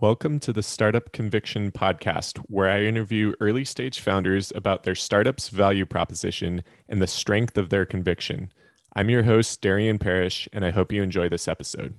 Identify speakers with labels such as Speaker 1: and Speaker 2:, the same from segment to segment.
Speaker 1: Welcome to the Startup Conviction Podcast, where I interview early stage founders about their startup's value proposition and the strength of their conviction. I'm your host, Darian Parrish, and I hope you enjoy this episode.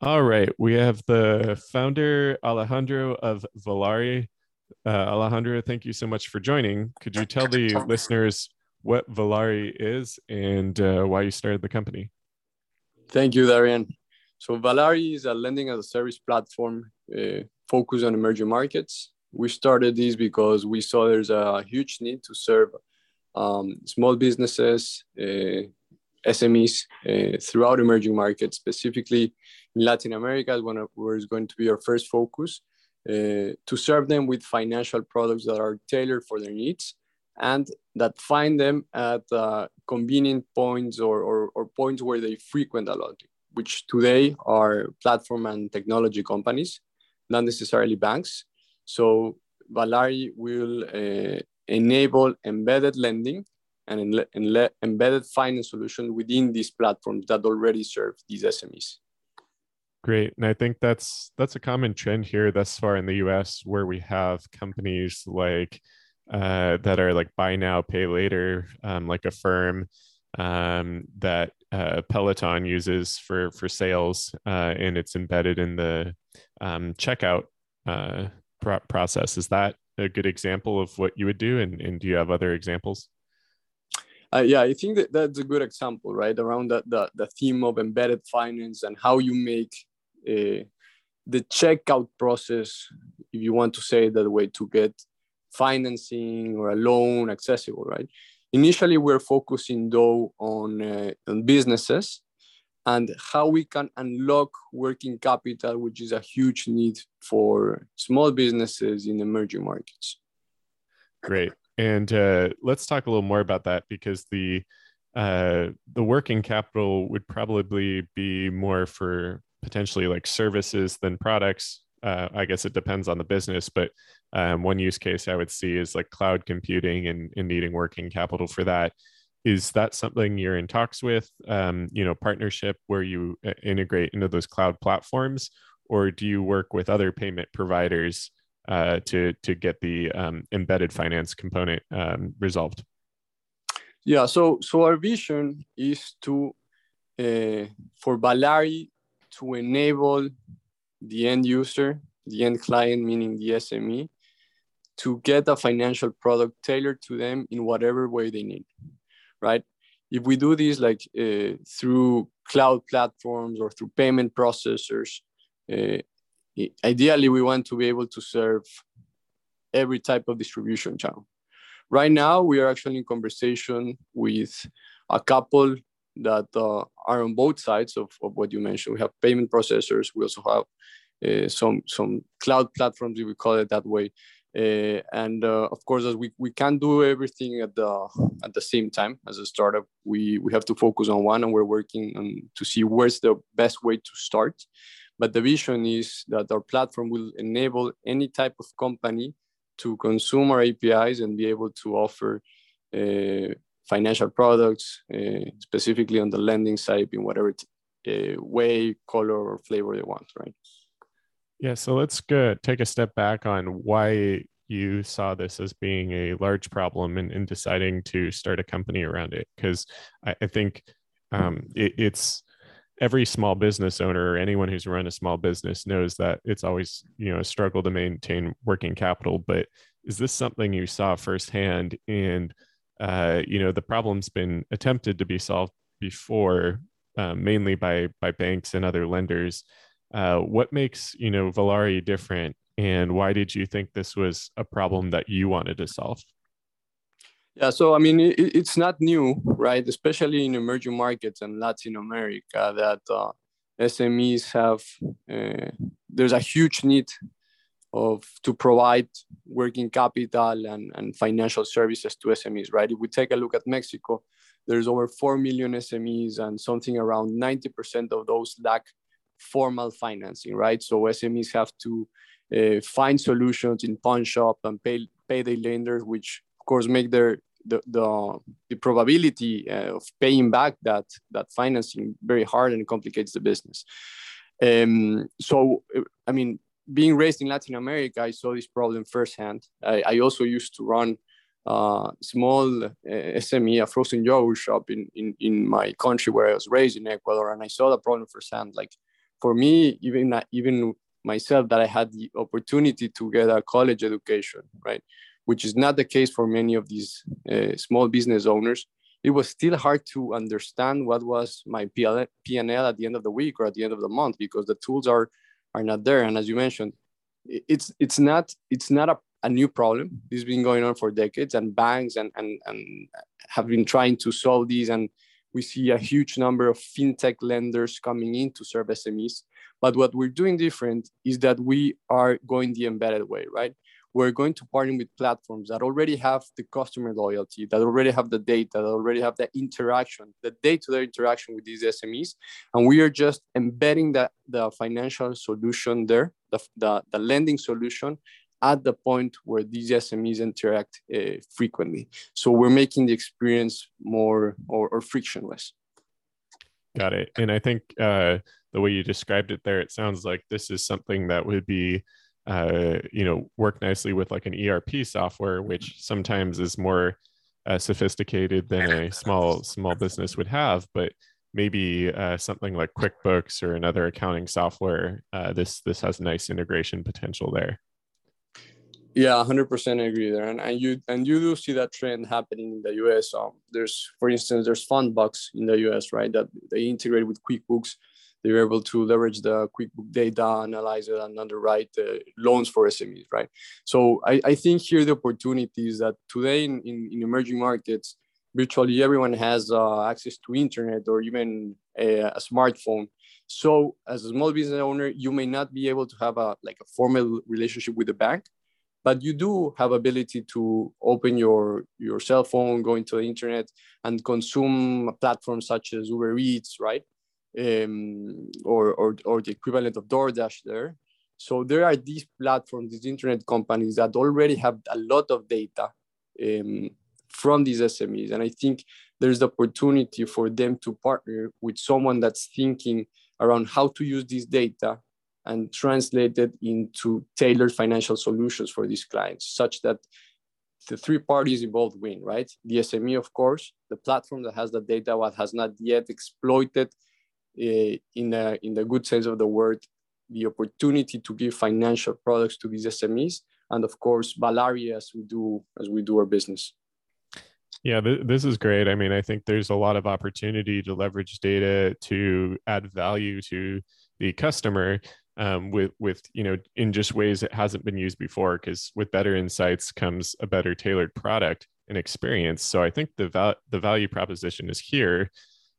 Speaker 1: All right, we have the founder, Alejandro of Volari. Uh, Alejandro, thank you so much for joining. Could you tell the listeners what Volari is and uh, why you started the company?
Speaker 2: Thank you, Darian. So Valari is a lending as a service platform uh, focused on emerging markets. We started this because we saw there's a huge need to serve um, small businesses, uh, SMEs uh, throughout emerging markets, specifically in Latin America, of where is going to be our first focus, uh, to serve them with financial products that are tailored for their needs and that find them at uh, convenient points or, or, or, points where they frequent a lot, which today are platform and technology companies, not necessarily banks. So Volari will uh, enable embedded lending and embedded finance solutions within these platforms that already serve these SMEs.
Speaker 1: Great, and I think that's that's a common trend here thus far in the U.S., where we have companies like uh, that are like buy now, pay later, um, like Affirm um, that uh, Peloton uses for for sales, uh, and it's embedded in the um, checkout uh, pro- process. Is that a good example of what you would do? And, and do you have other examples?
Speaker 2: Uh, yeah, I think that that's a good example, right? Around the, the, the theme of embedded finance and how you make uh, the checkout process, if you want to say that way, to get financing or a loan accessible, right? Initially, we're focusing though on, uh, on businesses and how we can unlock working capital, which is a huge need for small businesses in emerging markets.
Speaker 1: Great. And uh, let's talk a little more about that because the uh, the working capital would probably be more for potentially like services than products. Uh, I guess it depends on the business, but um, one use case I would see is like cloud computing and, and needing working capital for that. Is that something you're in talks with? Um, you know, partnership where you uh, integrate into those cloud platforms, or do you work with other payment providers uh, to to get the um, embedded finance component um, resolved?
Speaker 2: Yeah. So so our vision is to uh, for Volari to enable the end user, the end client, meaning the SME, to get a financial product tailored to them in whatever way they need, right? If we do this like uh, through cloud platforms or through payment processors, uh, ideally we want to be able to serve every type of distribution channel. Right now, we are actually in conversation with a couple that uh, are on both sides of, of what you mentioned. We have payment processors. We also have uh, some some cloud platforms, if we call it that way, uh, and uh, of course, as we, we can't do everything at the at the same time as a startup, we we have to focus on one, and we're working on to see where's the best way to start. But the vision is that our platform will enable any type of company to consume our APIs and be able to offer uh, financial products, uh, specifically on the lending side, in whatever uh, way, color, or flavor they want, right?
Speaker 1: Yeah, so let's go take a step back on why you saw this as being a large problem and in, in, deciding to start a company around it. Because I, I, think um, it, it's every small business owner or anyone who's run a small business knows that it's always you know a struggle to maintain working capital. But is this something you saw firsthand? And uh, you know the problem's been attempted to be solved before, uh, mainly by by banks and other lenders. Uh, what makes you know Volari different, and why did you think this was a problem that you wanted to solve?
Speaker 2: Yeah, so I mean, it, it's not new, right? Especially in emerging markets and Latin America, that uh, SMEs have uh, there's a huge need of to provide working capital and, and financial services to SMEs, right? If we take a look at Mexico, there's over 4 million SMEs and something around 90% of those lack formal financing, right? So SMEs have to uh, find solutions in pawn shop and pay payday lenders, which of course make their the the, the probability uh, of paying back that that financing very hard and complicates the business. Um, so I mean, being raised in Latin America, I saw this problem firsthand. I, I also used to run uh, small uh, SME, a frozen yogurt shop in, in, in my country where I was raised in Ecuador, and I saw the problem firsthand. Like for me, even even myself, that I had the opportunity to get a college education, right, which is not the case for many of these uh, small business owners. It was still hard to understand what was my P&L at the end of the week or at the end of the month because the tools are are not there. And as you mentioned, it's it's not it's not a a new problem. This has been going on for decades, and banks and, and, and have been trying to solve these. And we see a huge number of fintech lenders coming in to serve SMEs. But what we're doing different is that we are going the embedded way, right? We're going to partner with platforms that already have the customer loyalty, that already have the data, that already have the interaction, the day-to-day interaction with these SMEs. And we are just embedding the, the financial solution there, the, the, the lending solution at the point where these SMEs interact uh, frequently. So we're making the experience more or, or frictionless.
Speaker 1: Got it. And I think uh, the way you described it there, it sounds like this is something that would be, uh, you know, work nicely with like an ERP software, which sometimes is more uh, sophisticated than a small small business would have, but maybe uh, something like QuickBooks or another accounting software. Uh, this this has nice integration potential there.
Speaker 2: Yeah, hundred percent agree there, and, and you and you do see that trend happening in the US. Um, there's, for instance, there's Fundbox in the US, right? That they integrate with QuickBooks. They're able to leverage the QuickBook data, analyze it, and underwrite loans for SMEs, right? So I, I think here the opportunity is that today in, in, in emerging markets, virtually everyone has uh, access to internet or even a, a, smartphone. So as a small business owner, you may not be able to have a like a formal relationship with the bank, but you do have ability to open your your cell phone go into the internet and consume platforms such as uber eats right um, or, or, or the equivalent of DoorDash there. So there are these platforms, these internet companies that already have a lot of data um, from these SMEs. And I think there's the opportunity for them to partner with someone that's thinking around how to use this data and translated into tailored financial solutions for these clients, such that the three parties involved win, right? The SME, of course, the platform that has the data, what has not yet exploited uh, in, a, in the good sense of the word, the opportunity to give financial products to these SMEs, and of course, Valari as we do as we do our business.
Speaker 1: Yeah, th- this is great. I mean, I think there's a lot of opportunity to leverage data to add value to the customer um, with with you know in just ways it hasn't been used before because with better insights comes a better tailored product and experience. So i think the val- the value proposition is here.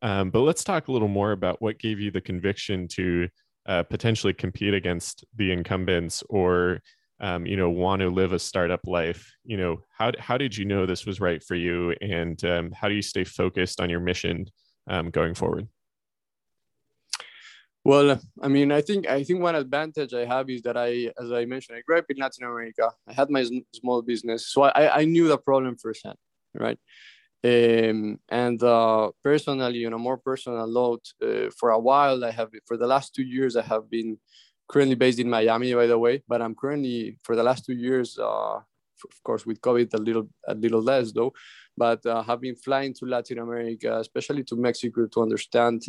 Speaker 1: Um, but let's talk a little more about what gave you the conviction to uh, potentially compete against the incumbents or um, you know want to live a startup life. You know how, how did you know this was right for you? And um, how do you stay focused on your mission um, going forward
Speaker 2: well, I mean, I think I think one advantage I have is that I, as I mentioned, I grew up in Latin America. I had my small business, so I, I knew the problem firsthand, right? Um, and uh, personally, on a more personal note, uh, for a while, I have for the last two years, I have been currently based in Miami, by the way. But I'm currently for the last two years, uh, of course, with COVID a little a little less though, but uh, have been flying to Latin America, especially to Mexico, to understand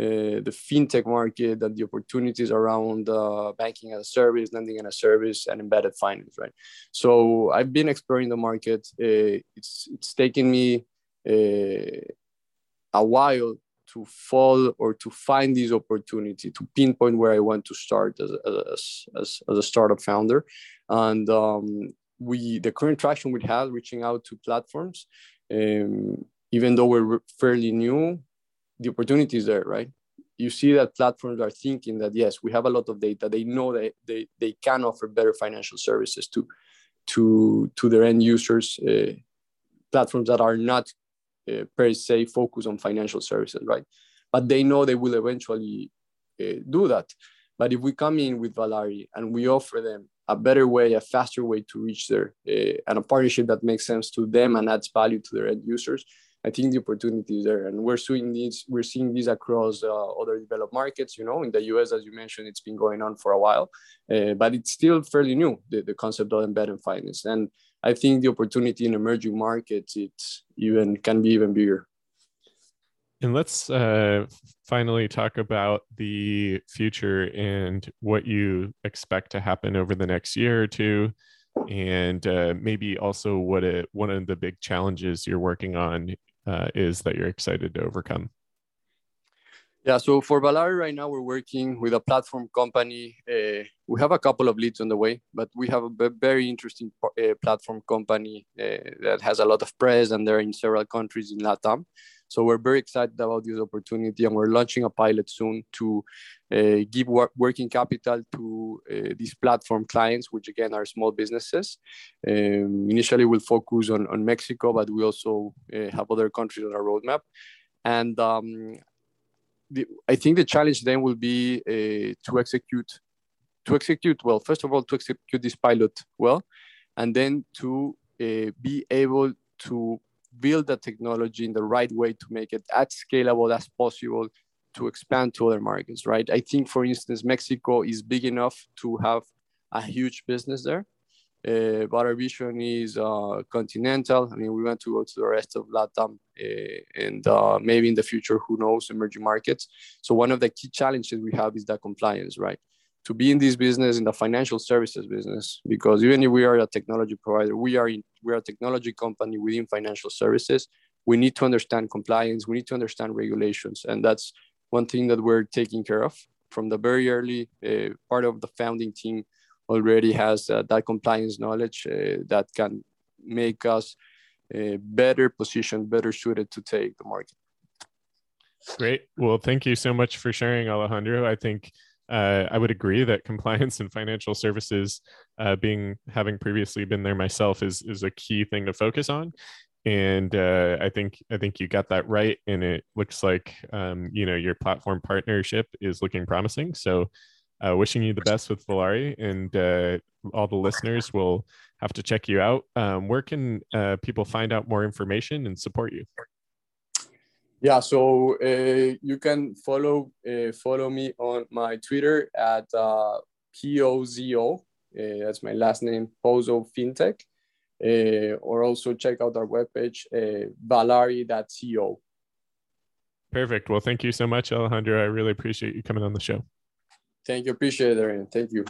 Speaker 2: uh, the fintech market and the opportunities around uh, banking as a service, lending as a service, and embedded finance, right? So I've been exploring the market. Uh, it's it's taken me uh, a while to fall or to find this opportunity to pinpoint where I want to start as as, as, as a startup founder, and um, we the current traction we have reaching out to platforms. Um, even though we're fairly new, the opportunity is there, right? You see that platforms are thinking that yes, we have a lot of data. They know that they, they can offer better financial services to to to their end users. Uh, platforms that are not uh, per se focused on financial services, right? But they know they will eventually uh, do that. But if we come in with Valari and we offer them a better way, a faster way to reach their, uh, and a partnership that makes sense to them and adds value to their end users. I think the opportunity is there, and we're seeing this. We're seeing these across uh, other developed markets. You know, in the U.S., as you mentioned, it's been going on for a while, uh, but it's still fairly new. The, the concept of embedded finance, and I think the opportunity in emerging markets it's even can be even bigger.
Speaker 1: And let's uh, finally talk about the future and what you expect to happen over the next year or two, and uh, maybe also what one of the big challenges you're working on uh, is that you're excited to overcome.
Speaker 2: Yeah, so for Valari right now, we're working with a platform company. Uh, we have a couple of leads on the way, but we have a very interesting uh, platform company uh, that has a lot of press and they're in several countries in LATAM. So we're very excited about this opportunity, and we're launching a pilot soon to uh, give work, working capital to uh, these platform clients, which again are small businesses. Um, initially, we'll focus on, on Mexico, but we also uh, have other countries on our roadmap. And um, the, I think the challenge then will be to execute to execute well. First of all, to execute this pilot well, and then to be able to build the technology in the right way to make it as scalable as possible to expand to other markets, right? I think, for instance, Mexico is big enough to have a huge business there. Uh, but our vision is uh, continental. I mean, we want to go to the rest of LATAM uh, and uh, maybe in the future, who knows, emerging markets. So one of the key challenges we have is that compliance, right? To be in this business, in the financial services business, because even if we are a technology provider, we are in, we are a technology company within financial services. We need to understand compliance. We need to understand regulations, and that's one thing that we're taking care of from the very early uh, part of the founding team already has uh, that compliance knowledge uh, that can make us uh, better positioned, better suited to take the market.
Speaker 1: Great. Well, thank you so much for sharing, Alejandro. I think uh, I would agree that compliance and financial services, uh, being having previously been there myself, is is a key thing to focus on. And uh, I think I think you got that right, and it looks like um, you know your platform partnership is looking promising. So uh, wishing you the best with Valari, and uh, all the listeners will have to check you out. Um, where can uh, people find out more information and support you?
Speaker 2: Yeah, so uh, you can follow uh, follow me on my Twitter at uh, pozo. that's my last name, Pozo FinTech, or also check out our webpage, uh, valari.co.
Speaker 1: Perfect. Well, thank you so much, Alejandro. I really appreciate you coming on the show.
Speaker 2: Thank you. Appreciate it, Aaron. Thank you.